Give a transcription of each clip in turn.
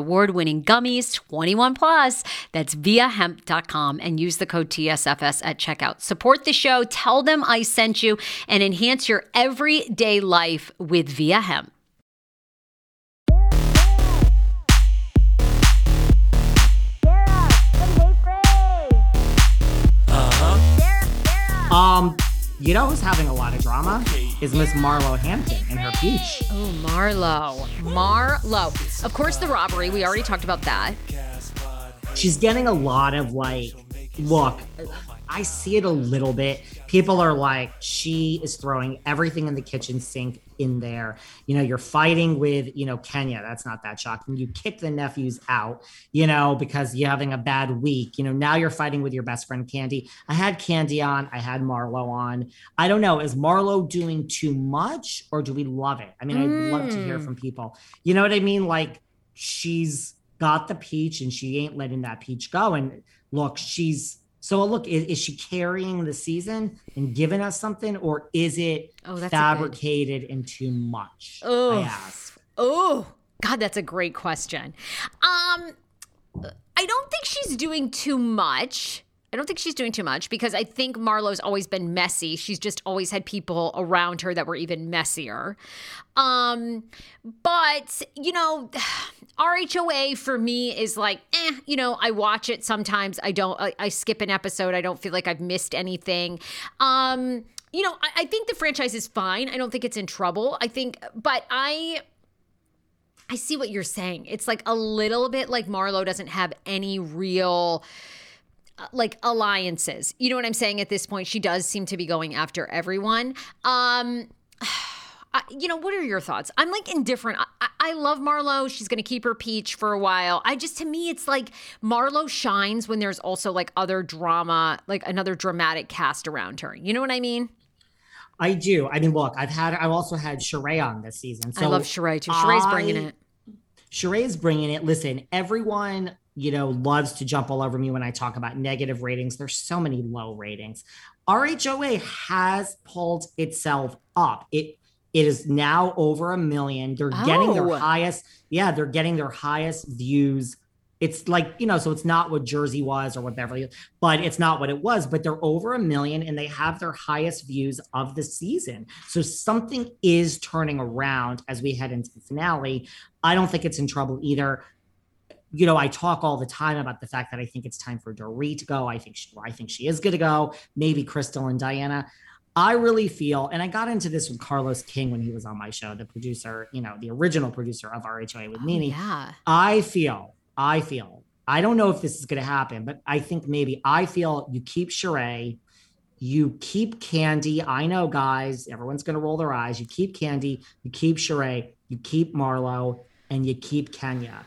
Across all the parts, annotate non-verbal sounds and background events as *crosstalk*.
award winning gummies, 21 plus. That's viiahemp.com and use the code TSFS at checkout. Support the show, tell them I sent you, and enhance your everyday life with Viia Hemp. Um, you know who's having a lot of drama is Miss Marlo Hampton and her peach. Oh, Marlo. Marlo. Of course, the robbery. We already talked about that. She's getting a lot of like, look, I see it a little bit. People are like, she is throwing everything in the kitchen sink in there. You know, you're fighting with, you know, Kenya. That's not that shocking. You kick the nephews out, you know, because you're having a bad week. You know, now you're fighting with your best friend Kandi. I had Kandi on, I had Marlo on. I don't know. Is Marlo doing too much or do we love it? I mean, mm. I'd love to hear from people. You know what I mean? Like, she's got the peach and she ain't letting that peach go. And look, she's so look, is, is, she carrying the season and giving us something, or is it oh, fabricated and too much? Oh, I ask. Oh, God, that's a great question. Um, I don't think she's doing too much. I don't think she's doing too much because I think Marlo's always been messy. She's just always had people around her that were even messier. Um, but you know, *sighs* RHOA for me is like, eh, you know, I watch it sometimes. I don't, I, I skip an episode. I don't feel like I've missed anything. Um, you know, I, I think the franchise is fine. I don't think it's in trouble. I think, but I, I see what you're saying. It's like a little bit like Marlo doesn't have any real like alliances. You know what I'm saying at this point? She does seem to be going after everyone. Um *sighs* I, you know, what are your thoughts? I'm like indifferent. I, I love Marlo. She's going to keep her peach for a while. I just, to me, it's like Marlo shines when there's also like other drama, like another dramatic cast around her. You know what I mean? I do. I mean, look, I've had, I've also had Sheree on this season. So I love Sheree too. Sheree's I, bringing it. Sheree's bringing it. Listen, everyone, you know, loves to jump all over me when I talk about negative ratings. There's so many low ratings. RHOA has pulled itself up. It it is now over a million. They're oh. getting their oh. highest, yeah, they're getting their highest views. It's like, you know, so it's not what Jersey was or what Beverly, but it's not what it was, but they're over a million and they have their highest views of the season. So something is turning around as we head into the finale. I don't think it's in trouble either you know, I talk all the time about the fact that I think it's time for Dorit to go. I think she, I think she is going to go. Maybe Crystal and Diana. I really feel, and I got into this with Carlos King when he was on my show, the producer, you know, the original producer of RHOA with oh, NeNe. Yeah. I feel, I feel, I don't know if this is going to happen, but I think maybe I feel you keep Sheree, you keep Kandi. I know, guys, everyone's going to roll their eyes. You keep Kandi, you keep Sheree, you keep Marlo, and you keep Kenya.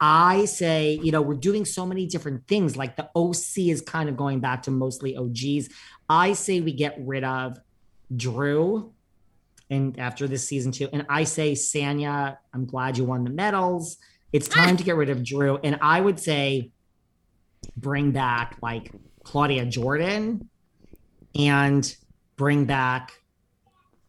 I say, you know, we're doing so many different things. Like the OC is kind of going back to mostly OGs. I say we get rid of Drew and after this season two. And I say, Sanya, I'm glad you won the medals. It's ah. time to get rid of Drew. And I would say bring back like Claudia Jordan and bring back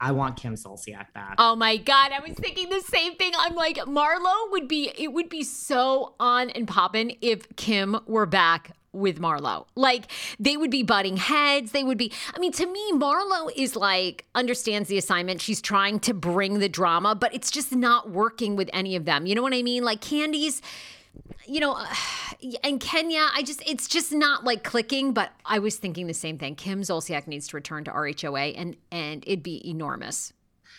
I want Kim Zolciak back. Oh my god, I was thinking the same thing. I'm like Marlo would be it would be so on and poppin' if Kim were back with Marlo. Like they would be butting heads. They would be I mean to me Marlo is like understands the assignment. She's trying to bring the drama, but it's just not working with any of them. You know what I mean? Like Kandi's you know, uh, and Kenya, I just, it's just not like clicking, but I was thinking the same thing. Kim Zolciak needs to return to RHOA and, and it'd be enormous.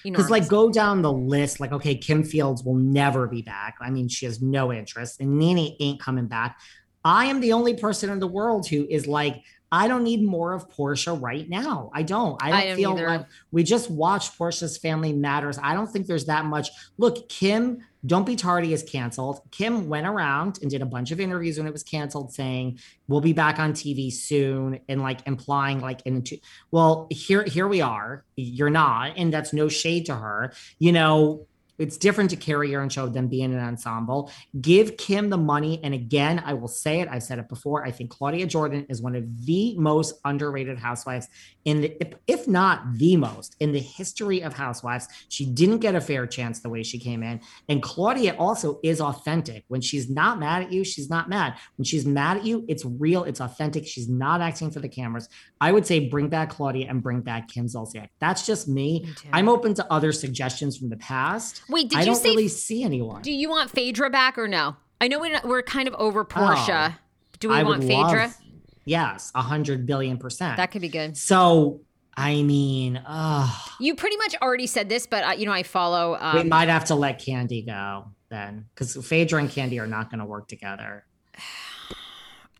You know, because like go down the list, like, okay, Kim Fields will never be back. I mean, she has no interest and NeNe ain't coming back. I am the only person in the world who is like, I don't need more of Porsha right now. I don't. I don't, I feel either. like we just watched Porsha's Family Matters. I don't think there's that much. Look, Kim don't Be Tardy is canceled. Kim went around and did a bunch of interviews when it was canceled saying, we'll be back on TV soon and like implying like into well, here here we are. You're not. And that's no shade to her. You know, it's different to carry your own show than be in an ensemble. Give Kim the money. And again, I will say it. I've said it before. I think Claudia Jordan is one of the most underrated housewives in the, if not the most in the history of housewives. She didn't get a fair chance the way she came in. And Claudia also is authentic. When she's not mad at you, she's not mad. When she's mad at you, it's real, it's authentic. She's not acting for the cameras. I would say bring back Claudia and bring back Kim Zolciak. That's just me. me I'm open to other suggestions from the past. Wait, did I you don't say, really see anyone. Do you want Phaedra back or no? I know we're kind of over Porsha. Oh, do we I want Phaedra? Love, yes, a hundred billion percent. That could be good. So I mean, uh, you pretty much already said this, but uh, you know, I follow. Um, we might have to let Kandi go then, because Phaedra and Kandi are not going to work together.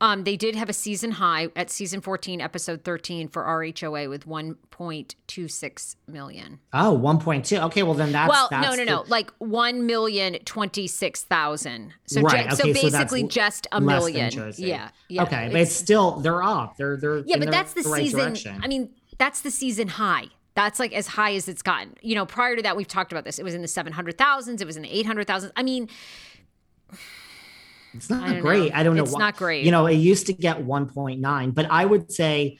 Um, they did have a season high at season 14, episode 13 for RHOA with 1.26 million. Oh, 1.2. Okay, well then that's well, that's no, no, no, like one million twenty six thousand. So, right. Ju- okay, so basically so just a million. Yeah, yeah. Okay, but it's still they're up. They're they're yeah, but that's the, the right season. Direction. I mean, that's the season high. That's like as high as it's gotten. You know, prior to that, we've talked about this. It was in the seven hundred thousands. It was in the eight hundred thousands. I mean. It's not I great. Know. I don't know. It's why. not great. You know, it used to get 1.9, but I would say,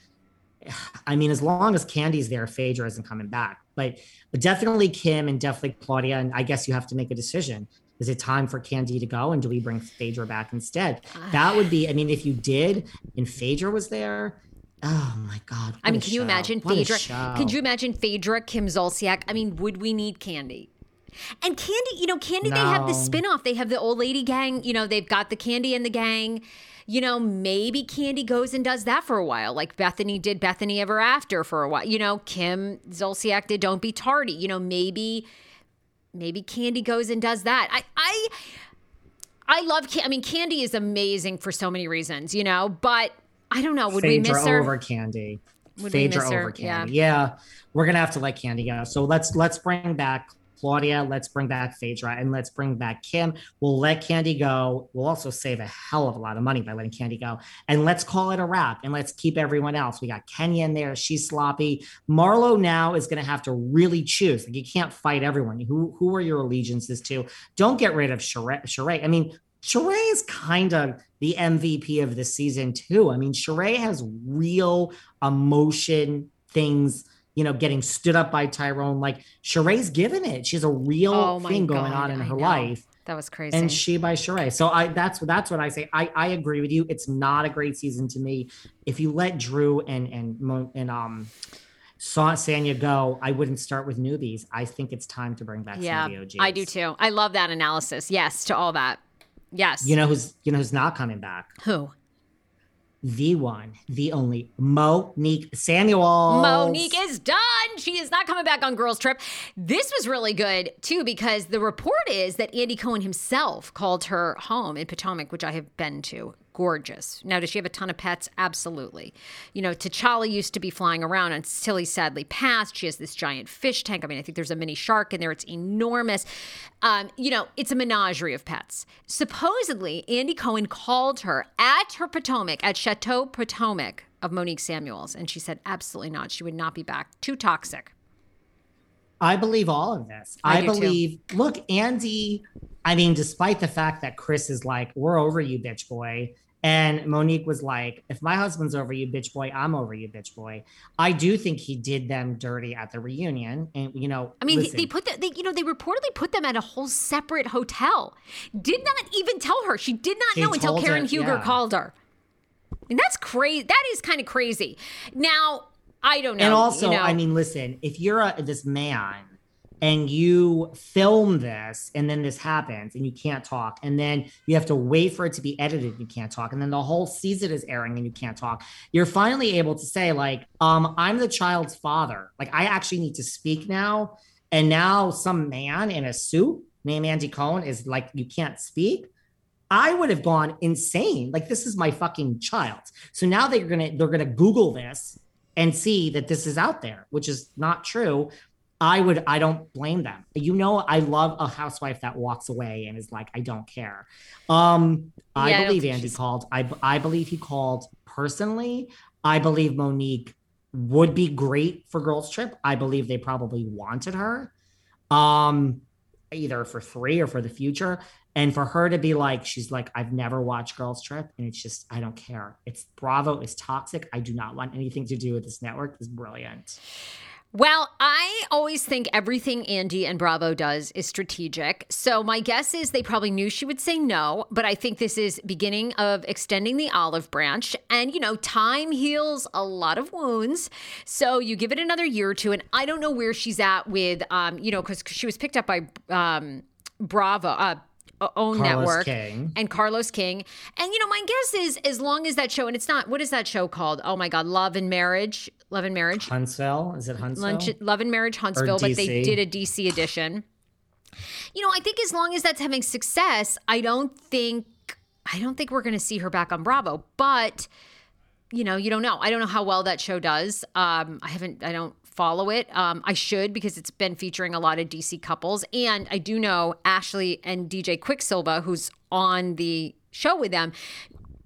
*sighs* I mean, as long as Kandi's there, Phaedra isn't coming back. But, but definitely Kim and definitely Claudia. And I guess you have to make a decision. Is it time for Kandi to go? And do we bring Phaedra back instead? Ah. that would be, I mean, if you did and Phaedra was there, Oh my God. I mean, can show. you imagine what Phaedra? Could you imagine Phaedra, Kim Zolciak? I mean, would we need Kandi? And Kandi, you know, Kandi, no. they have the spinoff. They have the old lady gang. You know, they've got the Kandi and the gang. You know, maybe Kandi goes and does that for a while, like Bethany did Bethany Ever After for a while. You know, Kim Zolciak did Don't Be Tardy. You know, maybe, maybe Kandi goes and does that. I, I, I love. I mean, Kandi is amazing for so many reasons. You know, but I don't know. Would Phaedra we miss her over Kandi? Would we Phaedra miss her? over Kandi. Yeah. we're gonna have to let Kandi go. So let's let's bring back Claudia. Let's bring back Phaedra, and let's bring back Kim. We'll let Kandi go. We'll also save a hell of a lot of money by letting Kandi go. And let's call it a wrap. And let's keep everyone else. We got Kenya in there. She's sloppy. Marlo now is gonna have to really choose. Like you can't fight everyone. Who who are your allegiances to? Don't get rid of Sheree. Sheree. I mean. Sheree is kind of the MVP of the season too. I mean, Sheree has real emotion things, you know, getting stood up by Tyrone. Like Sheree's given it. She has a real Oh thing going God, on in I her know. life. That was crazy. And she by Sheree. So I that's that's what I say. I, I agree with you. It's not a great season to me. If you let Drew and and and um Sa- Sanya go, I wouldn't start with newbies. I think it's time to bring back yeah, some of the OGs. I do too. I love that analysis. Yes, to all that. Yes. You know who's you know who's not coming back? who? The one, the only Monique Samuel. Monique is done. She is not coming back on Girls Trip. This was really good too because the report is that Andy Cohen himself called her home in Potomac, which I have been to. Gorgeous. Now, does she have a ton of pets? Absolutely. You know, T'Challa used to be flying around until he sadly passed. She has this giant fish tank. I mean, I think there's a mini shark in there. It's enormous. Um, you know, it's a menagerie of pets. Supposedly, Andy Cohen called her at her Potomac, at Chateau Potomac of Monique Samuels, and she said absolutely not. She would not be back. Too toxic. I believe all of this. I I, do too. believe. Look, Andy. I mean, despite the fact that Chris is like, "We're over you, bitch boy," and Monique was like, "If my husband's over you, bitch boy, I'm over you, bitch boy." I do think he did them dirty at the reunion, and you know, I mean, they, listen, they put that. They, you know, they reportedly put them at a whole separate hotel. Did not even tell her. She did not know until Karen her, Huger yeah. called her. And that's crazy. That is kind of crazy. Now, I don't know. and also, you know, I mean, listen, if you're a, this man and you film this and then this happens and you can't talk and then you have to wait for it to be edited and you can't talk and then the whole season is airing and you can't talk you're finally able to say like um i'm the child's father like i actually need to speak now and now some man in a suit named andy cohen is like you can't speak I would have gone insane. Like this is my fucking child. So now they're gonna they're gonna Google this and see that this is out there, which is not true. I would I don't blame them. You know, I love a housewife that walks away and is like, I don't care. Um, I Yeah, believe think Andy she's- called. I I believe he called personally. I believe Monique would be great for girls trip. I believe they probably wanted her. Um, either for three or for the future. And for her to be like, she's like, I've never watched Girls Trip, and it's just, I don't care. It's Bravo is toxic. I do not want anything to do with this network. It's brilliant. Well, I always think everything Andy and Bravo does is strategic. So my guess is they probably knew she would say no, but I think this is beginning of extending the olive branch. And you know, time heals a lot of wounds. So you give it another year or two, and I don't know where she's at with, um, you know, because she was picked up by um, Bravo. Uh, own Carlos network King. and Carlos King. And you know, my guess is as long as that show and it's not what is that show called? Oh my god, Love and Marriage. Love and Marriage. Huntsville? Is it Huntsville? Lunch, Love and Marriage Huntsville, but they did a DC edition. You know, I think as long as that's having success, I don't think I don't think we're going to see her back on Bravo. But you know, you don't know. I don't know how well that show does. Um, I haven't. I don't follow it. Um, I should because it's been featuring a lot of DC couples, and I do know Ashley and DJ Quicksilva, who's on the show with them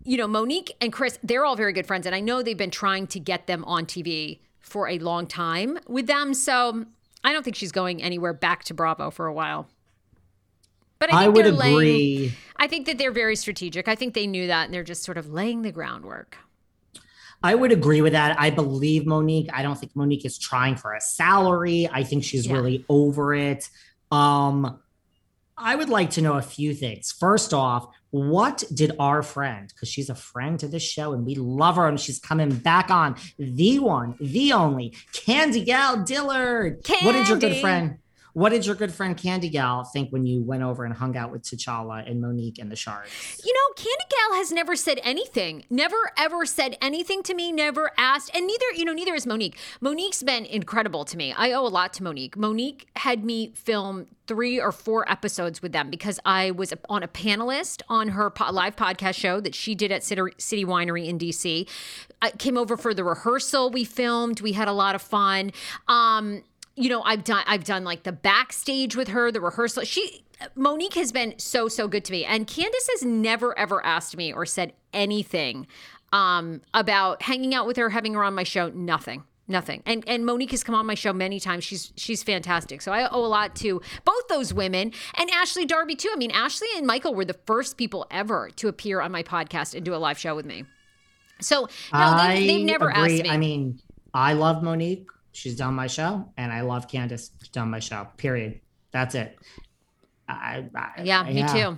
you know, Monique and Chris, they're all very good friends. And I know they've been trying to get them on TV for a long time with them. So I don't think she's going anywhere back to Bravo for a while. But I I think would they're laying, agree. I think that they're very strategic. I think they knew that and they're just sort of laying the groundwork. I would agree with that. I believe Monique. I don't think Monique is trying for a salary. I think she's Yeah. really over it. Um, I would like to know a few things. First off, what did our friend, because she's a friend to this show and we love her and she's coming back on, the one, the only, Candiace Dillard. What did your good friend? What did your good friend Candiace think when you went over and hung out with T'Challa and Monique and the Sharks? You know, Candiace has never said anything. Never ever said anything to me. Never asked, and neither you know neither is Monique. Monique's been incredible to me. I owe a lot to Monique. Monique had me film three or four episodes with them because I was on a panelist on her po- live podcast show that she did at City, City Winery in DC. I came over for the rehearsal. We filmed. We had a lot of fun. Um, you know, I've done I've done like the backstage with her, the rehearsal. She Monique has been so so good to me, and Candiace has never ever asked me or said anything um, about hanging out with her, having her on my show. Nothing nothing. And and Monique has come on my show many times. She's she's fantastic. So I owe a lot to both those women and Ashley Darby too. I mean, Ashley and Michael were the first people ever to appear on my podcast and do a live show with me. So no, they, they've never agree. asked me. I mean, I love Monique. She's done my show, and I love Candiace. She's done my show. Period. That's it. I, I, Yeah, me too.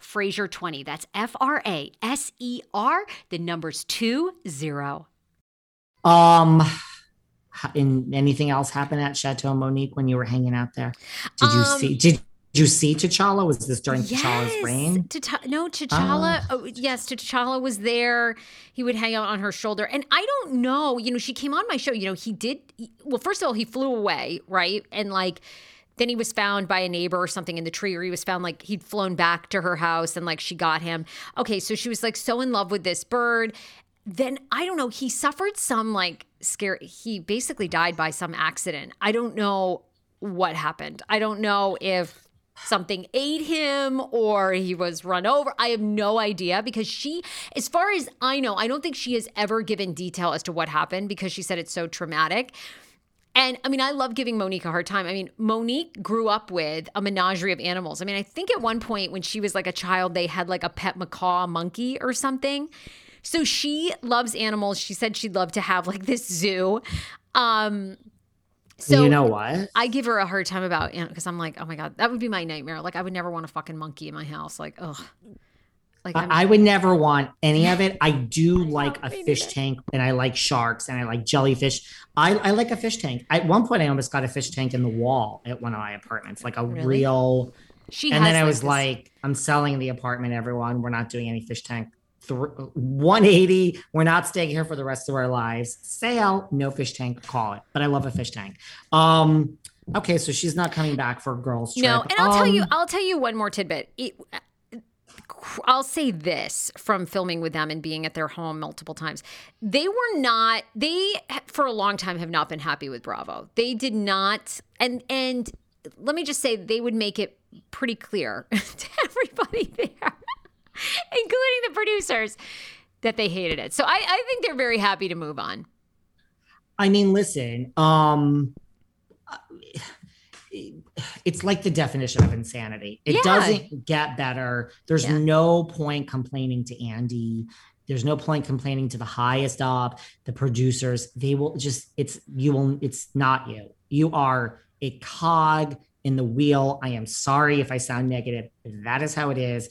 Fraser20. That's F R A S E R, the numbers two zero. Um, in anything else happen at Chateau Monique when you were hanging out there? Did you Um, see? Did did you see T'Challa? Was this during T'Challa's reign? No, T'Challa. Oh. yes, T'Challa was there. He would hang out on her shoulder, and I don't know. You know, she came on my show. You know, he did. he- well, first of all, he flew away, right, and like. Then he was found by a neighbor or something in the tree, or he was found like he'd flown back to her house and like she got him. Okay, so she was like so in love with this bird. Then I don't know, he suffered some like scare. He basically died by some accident. I don't know what happened. I don't know if something ate him or he was run over. I have no idea because she, as far as I know, I don't think she has ever given detail as to what happened because she said it's so traumatic. And I mean, I love giving Monique a hard time. I mean, Monique grew up with a menagerie of animals. I mean, I think at one point when she was like a child, they had like a pet macaw monkey or something. So she loves animals. She said she'd love to have like this zoo. Um, so you know what? I give her a hard time about it because I'm like, oh my god, that would be my nightmare. Like I would never want a fucking monkey in my house. Like, ugh. Like I'm, I would never want any of it. I do *laughs* like a fish tank, and I like sharks, and I like jellyfish. I, I like a fish tank. At one point, I almost got a fish tank in the wall at one of my apartments, like a Really? real. she and then I was this- like, I'm selling the apartment, everyone. We're not doing any fish tank. Thr 180. We're not staying here for the rest of our lives. Sale, no fish tank. Call it. But I love a fish tank. Um. Okay, so she's not coming back for girls' trip. no, and I'll tell you, Um, I'll tell you one more tidbit. It, I'll say this from filming with them and being at their home multiple times. They were not they for a long time have not been happy with Bravo. They did not and and let me just say they would make it pretty clear *laughs* to everybody there, *laughs* including the producers, that they hated it. So I, I think they're very happy to move on. I mean, listen, um it's like the definition of insanity. It Yeah. doesn't get better. There's Yeah. no point complaining to Andy. There's no point complaining to the highest up, the producers. They will just it's you will it's not you. You are a cog in the wheel. I am sorry if I sound negative. That is how it is.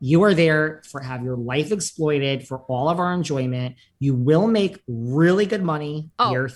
You are there for have your life exploited for all of our enjoyment. You will make really good money Oh. th-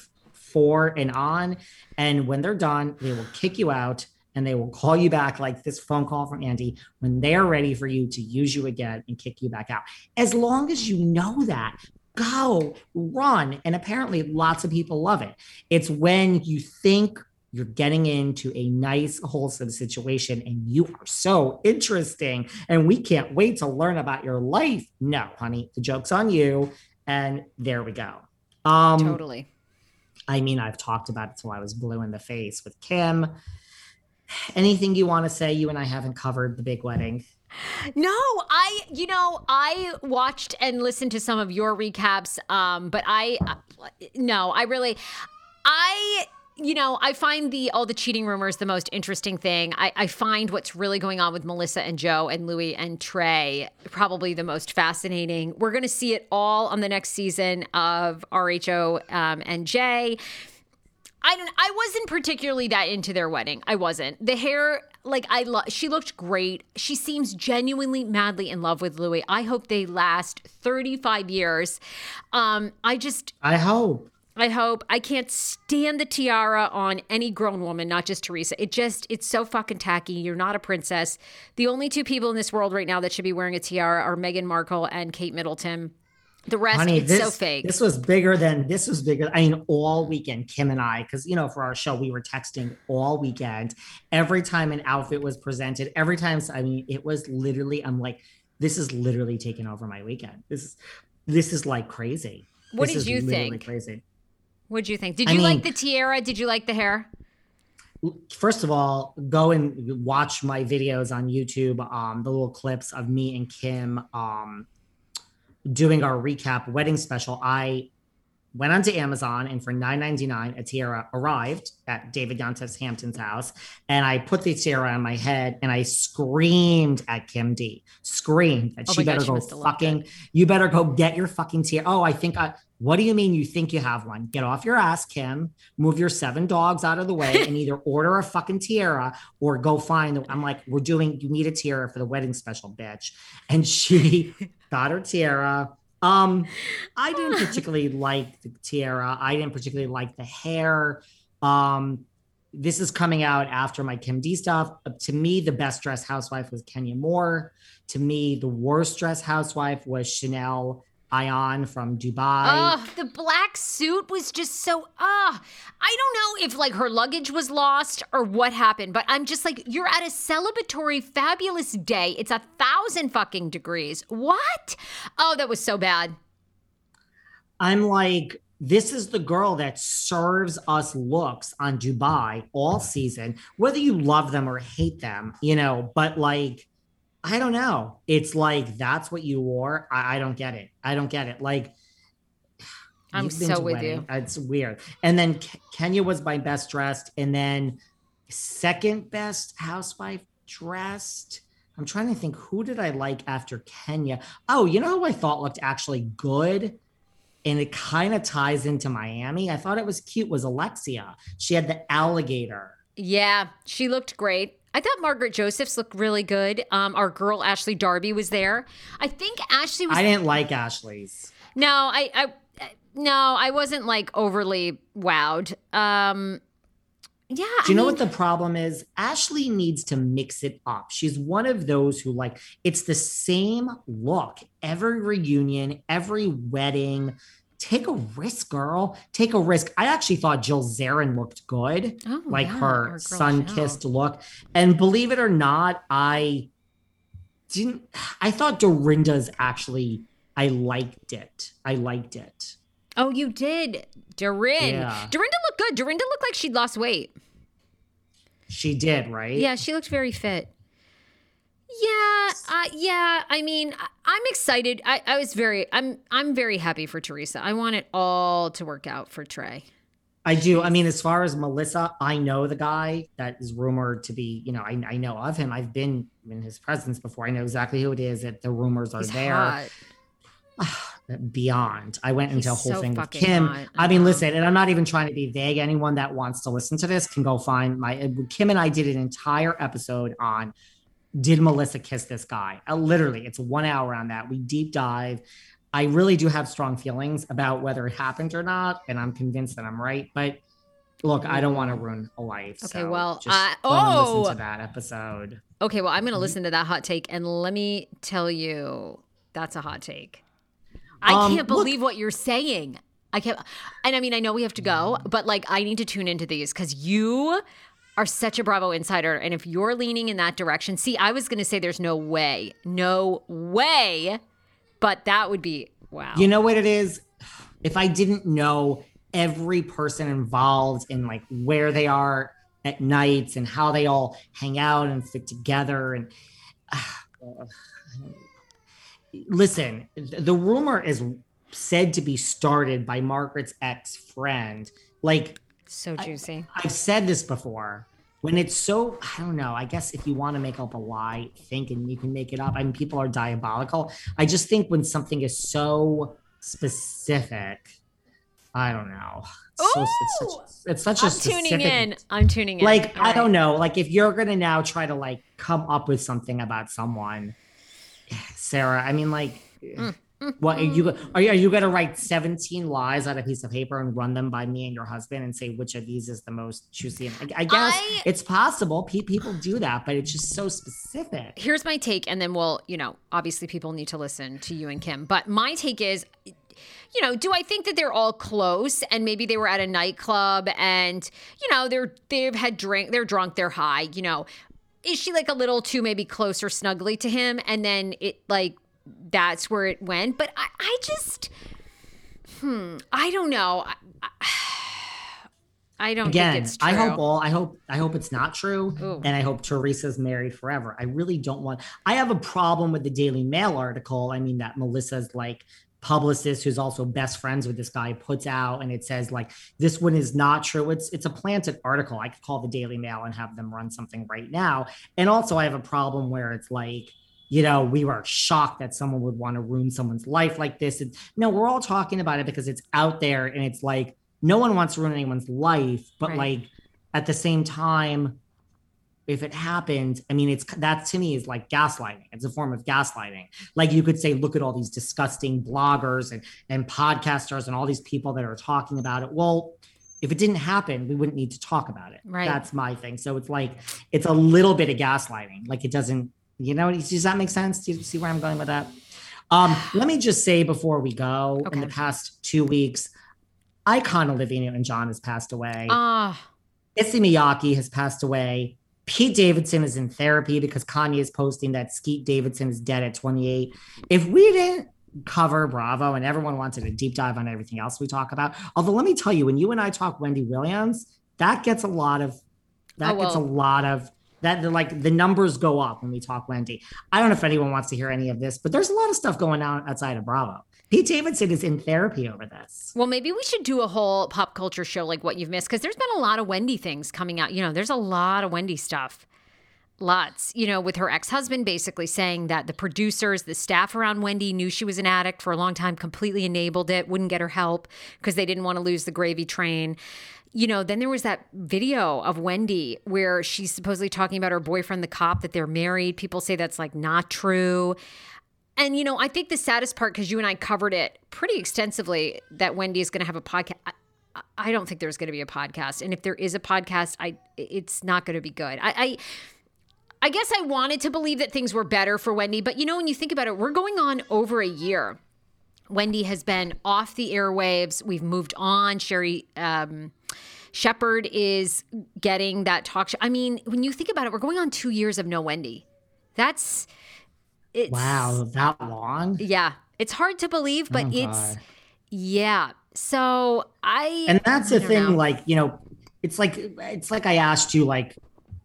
four and on. And when they're done, they will kick you out and they will call you back like this phone call from Andy when they're ready for you to use you again and kick you back out. As long as you know that, go run. And apparently, lots of people love it. It's when you think you're getting into a nice, wholesome situation and you are so interesting and we can't wait to learn about your life. No, honey, the joke's on you. And there we go. Um, Totally. I mean, I've talked about it till I was blue in the face with Kim. Anything you want to say? You and I haven't covered the big wedding. No, I, you know, I watched and listened to some of your recaps, um, but I, uh, no, I really, I, you know, I find the all the cheating rumors the most interesting thing. I, I find what's really going on with Melissa and Joe and Louis and Trey probably the most fascinating. We're going to see it all on the next season of RHO um, and Jay. I don't. I wasn't particularly that into their wedding. I wasn't. The hair, like I. She looked great. She seems genuinely madly in love with Louis. I hope they last thirty five years. Um, I just. I hope. I hope. I can't stand the tiara on any grown woman, not just Teresa. It just, it's so fucking tacky. You're not a princess. The only two people in this world right now that should be wearing a tiara are Meghan Markle and Kate Middleton. The rest, Honey, it's this, so fake. This was bigger than this was bigger. I mean, all weekend, Kim and I, because you know, for our show, we were texting all weekend. Every time an outfit was presented, every time, I mean, it was literally, I'm like, this is literally taking over my weekend. This is this is like crazy. What This did you think? Crazy. What'd you think? Did I you like the tiara? Did you like the hair? First of all, go and watch my videos on YouTube. Um, the little clips of me and Kim um doing our recap wedding special. I went onto Amazon and for $9.99 a tiara arrived at David Yontef's Hampton's house. And I put the tiara on my head and I screamed at Kim D. Screamed that Oh she my God, better she go must have loved fucking, you better go get your fucking tiara. Oh, I think I what do you mean you think you have one? Get off your ass, Kim. Move your seven dogs out of the way and either *laughs* order a fucking tiara or go find. I'm like, we're doing. You need a tiara for the wedding special, bitch. And she *laughs* got her tiara. Um, *laughs* I didn't particularly like the tiara. I didn't particularly like the hair. Um, this is coming out after my Kim D stuff. Uh, To me, the best dressed housewife was Kenya Moore. To me, the worst dressed housewife was Chanel Ion from Dubai. Oh, the black suit was just so ah. I don't know if like her luggage was lost or what happened, but I'm just like, you're at a celebratory, fabulous day. It's a thousand fucking degrees. What? Oh, that was so bad. I'm like, this is the girl that serves us looks on Dubai all season, whether you love them or hate them, you know, but like, I don't know. It's like, that's what you wore. I, I don't get it. I don't get it. Like, *sighs* I'm so with wedding- you. It's weird. And then Ke- Kenya was my best dressed. And then second best housewife dressed. I'm trying to think who did I like after Kenya? Oh, you know who I thought looked actually good? And it kind of ties into Miami. I thought it was cute was Alexia. She had the alligator. Yeah, she looked great. I thought Margaret Josephs looked really good. Um, our girl Ashley Darby was there. I think Ashley was I didn't like Ashley's. No, I, I, no, I wasn't like overly wowed. Um, yeah. Do you know I what the problem is? Ashley needs to mix it up. She's one of those who like it's the same look every reunion, every wedding. Take a risk, girl. Take a risk. I actually thought Jill Zarin looked good, Oh, like yeah, her sun-kissed look. And believe it or not, I didn't. I thought Dorinda's actually. I liked it. I liked it. Oh, you did, Dorin. Yeah. Dorinda looked good. Dorinda looked like she'd lost weight. She did, right? Yeah, she looked very fit. Yeah, uh, yeah. I mean, I'm excited. I, I was very, I'm, I'm very happy for Teresa. I want it all to work out for Trey. I do. I mean, as far as Melissa, I know the guy that is rumored to be, you know, I, I know of him. I've been in his presence before. I know exactly who it is. That the rumors are He's there. *sighs* Beyond. I went into a whole so thing with Kim. hot. I mean, listen, and I'm not even trying to be vague. Anyone that wants to listen to this can go find my Kim and I did an entire episode on did Melissa kiss this guy? Uh, literally, it's one hour on that. We deep dive. I really do have strong feelings about whether it happened or not, and I'm convinced that I'm right. But look, I don't want to ruin a life. Okay, so well, just and oh! listen to that episode. Okay, well, I'm Mm-hmm. going to listen to that hot take, and let me tell you, that's a hot take. I Um, can't look- believe what you're saying. I can't, and I mean, I know we have to go, Mm-hmm. but like, I need to tune into these because you are such a Bravo insider, and if you're leaning in that direction, see, I was going to say there's no way, no way, but that would be wow. You know what it is? If I didn't know every person involved in like where they are at nights and how they all hang out and fit together and *sighs* listen, the rumor is said to be started by Margaret's ex-friend. Like So juicy. I, I've said this before. When it's so, I don't know. I guess if you want to make up a lie, think and you can make it up. I mean, people are diabolical. I just think when something is so specific, I don't know. It's, so, it's such, it's such a I'm specific, tuning in. I'm tuning in. Like All I right. don't know. Like if you're gonna now try to like come up with something about someone, Sarah. I mean, like. Mm, What are you are you, are you gonna write 17 lies on a piece of paper and run them by me and your husband and say which of these is the most juicy? I, I guess I- it's possible. Pe- people do that, but it's just so specific. Here's my take, and then we'll, you know, obviously people need to listen to you and Kim. But my take is, you know, do I think that they're all close and maybe they were at a nightclub and, you know, they're they've had drink, they're drunk, they're high, you know. Is she like a little too maybe close or snuggly to him? And then it like that's where it went. But I, I just hmm, I don't know. I, I, don't Again, think it's true. I hope all I hope I hope it's not true, Ooh. and I hope Teresa's married forever. I really don't want. I have a problem with the Daily Mail article. I mean that Melissa's like publicist who's also best friends with this guy puts out and it says like this one is not true it's it's a planted article i could call the daily mail and have them run something right now and also i have a problem where it's like you know we were shocked that someone would want to ruin someone's life like this. And no we're all talking about it because it's out there and it's like no one wants to ruin anyone's life but Right. like at the same time if it happened i mean it's that to me is like gaslighting. It's a form of gaslighting. Like you could say look at all these disgusting bloggers and and podcasters and all these people that are talking about it. Well if it didn't happen we wouldn't need to talk about it. Right. that's my thing. So it's like it's a little bit of gaslighting. Like it doesn't you know does that make sense do you see where i'm going with that um let me just say before we go okay. in the past two weeks icon Olivia Newton-John has passed away Ah, Issey Miyake has passed away. Pete Davidson is in therapy because Kanye is posting that Skete Davidson is dead at 28. If we didn't cover Bravo and everyone wanted a deep dive on everything else we talk about, although let me tell you, when you and I talk Wendy Williams, that gets a lot of that Oh, gets a lot of that the, like the numbers go up when we talk Wendy. I don't know if anyone wants to hear any of this, but there's a lot of stuff going on outside of Bravo. Pete Davidson is in therapy over this. Well, maybe we should do a whole pop culture show like what you've missed because there's been a lot of Wendy things coming out. You know, there's a lot of Wendy stuff. Lots, you know, with her ex husband basically saying that the producers, the staff around Wendy knew she was an addict for a long time, completely enabled it, wouldn't get her help because they didn't want to lose the gravy train. You know, then there was that video of Wendy where she's supposedly talking about her boyfriend, the cop, that they're married. People say that's like not true. And you know, I think the saddest part because you and I covered it pretty extensively that Wendy is going to have a podcast. I, don't think there's going to be a podcast, and if there is a podcast, I it's not going to be good. I, I I guess I wanted to believe that things were better for Wendy, but you know, when you think about it, we're going on over a year. Wendy has been off the airwaves. We've moved on. Sherri um, Shepherd is getting that talk show. I mean, when you think about it, we're going on two years of no Wendy. That's it's Wow, that long? yeah, it's hard to believe, but Oh, it's God. yeah. So I and that's the I don't thing know. like you know it's like it's like i asked you like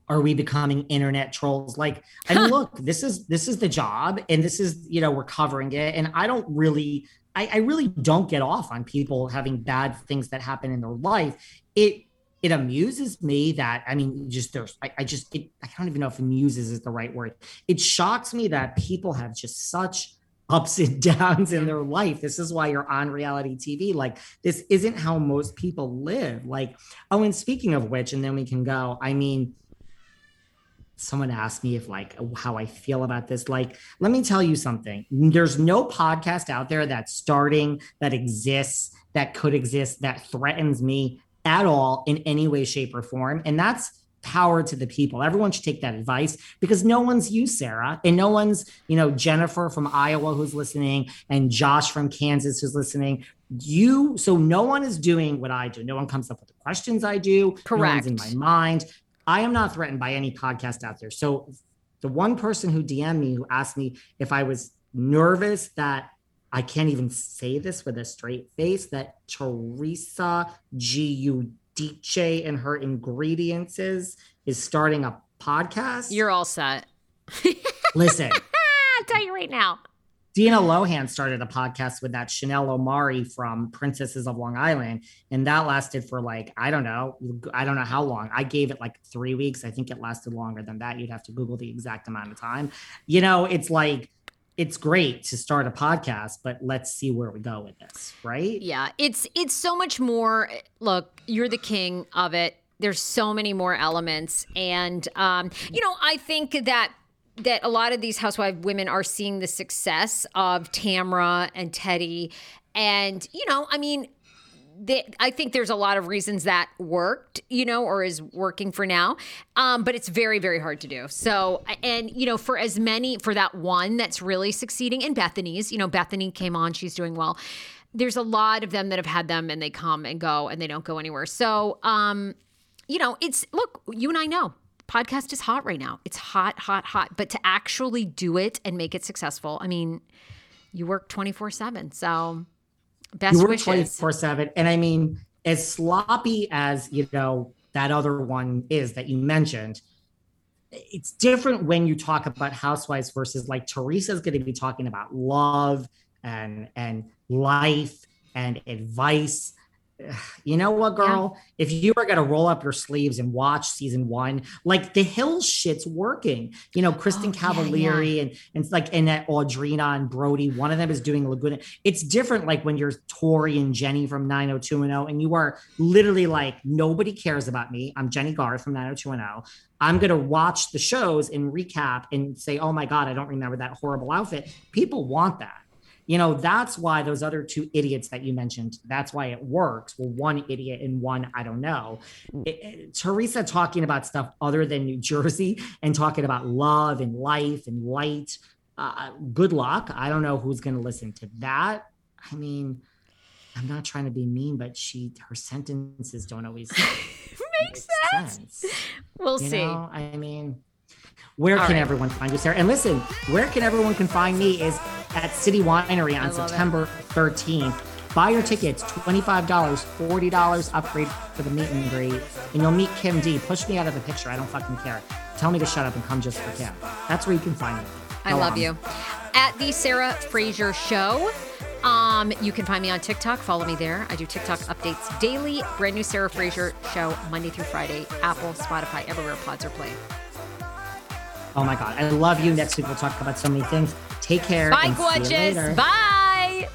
are we becoming internet trolls like i mean *laughs* look this is this is the job and this is you know we're covering it and i don't really I, I really don't get off on people having bad things that happen in their life it it amuses me that i mean just there's i, I just it, i don't even know if amuses is the right word it shocks me that people have just such ups and *laughs* downs in their life. This is why you're on reality TV. Like, this isn't how most people live. Like, oh, and speaking of which, and then we can go, I mean, someone asked me if like how I feel about this. Like, let me tell you something. There's no podcast out there that's starting, that exists, that could exist, that threatens me at all in any way, shape, or form. And that's power to the people. Everyone should take that advice because no one's you, Sarah, and no one's, you know, Jennifer from Iowa who's listening and Josh from Kansas who's listening. You, so no one is doing what I do. No one comes up with the questions I do. No one's in my mind. I am not threatened by any podcast out there. So the one person who DM'd me who asked me if I was nervous that I can't even say this with a straight face that Teresa Giudice and her ingredients is is starting a podcast. You're all set. *laughs* Listen, I'll tell you right now. Dina Lohan started a podcast with that Chanel Omari from Princesses of Long Island, and that lasted for like I don't know, I don't know how long. I gave it like three weeks. I think it lasted longer than that. You'd have to Google the exact amount of time. You know, it's like it's great to start a podcast, but let's see where we go with this, right? Yeah, it's it's so much more. Look, you're the king of it. There's so many more elements, and um, you know, I think that that a lot of these housewife women are seeing the success of Tamra and Teddi. And, you know, I mean, they, I think there's a lot of reasons that worked, you know, or is working for now. Um, but it's very, very hard to do. So, and, you know, for as many, for that one that's really succeeding, and Bethany's, you know, Bethany came on, she's doing well. There's a lot of them that have had them and they come and go and they don't go anywhere. So, um, you know, it's, look, you and I know podcast is hot right now. It's hot, hot, hot. But to actually do it and make it successful, I mean, you work 24 7. So best you work 24 7. And I mean, as sloppy as, you know, that other one is that you mentioned, it's different when you talk about housewives versus like Teresa's going to be talking about love and and life and advice *sighs* you know what, girl? Yeah. If you are gonna roll up your sleeves and watch season one, like the Hill shit's working. You know, Kristin oh, Cavallari yeah, yeah. and and like and that Audrina and Brody, one of them is doing Laguna. It's different, like when you're Tori and Jennie from 90210, and you are literally like, nobody cares about me. I'm Jennie Garth from 90210. I'm gonna watch the shows and recap and say, oh my god, I don't remember that horrible outfit. People want that you know that's why those other two idiots that you mentioned that's why it works well one idiot and one i don't know it, it, teresa talking about stuff other than new jersey and talking about love and life and light uh, good luck i don't know who's going to listen to that i mean i'm not trying to be mean but she her sentences don't always *laughs* make sense. sense. we'll you see know? i mean where All can right. everyone find you, Sarah? And listen, where can everyone can find me is at City Winery on September it. 13th. Buy your tickets, $25, $40 upgrade for the meet and greet. And you'll meet Kim D. Push me out of the picture. I don't fucking care. Tell me to shut up and come just for Kim. That's where you can find me. Go I love on. you. At the Sarah Fraser Show. Um, you can find me on TikTok. Follow me there. I do TikTok updates daily. Brand new Sarah Fraser show Monday through Friday. Apple, Spotify, everywhere pods are playing. Oh my God. I love you. Next week, we'll talk about so many things. Take care. Bye, gorgeous. Bye.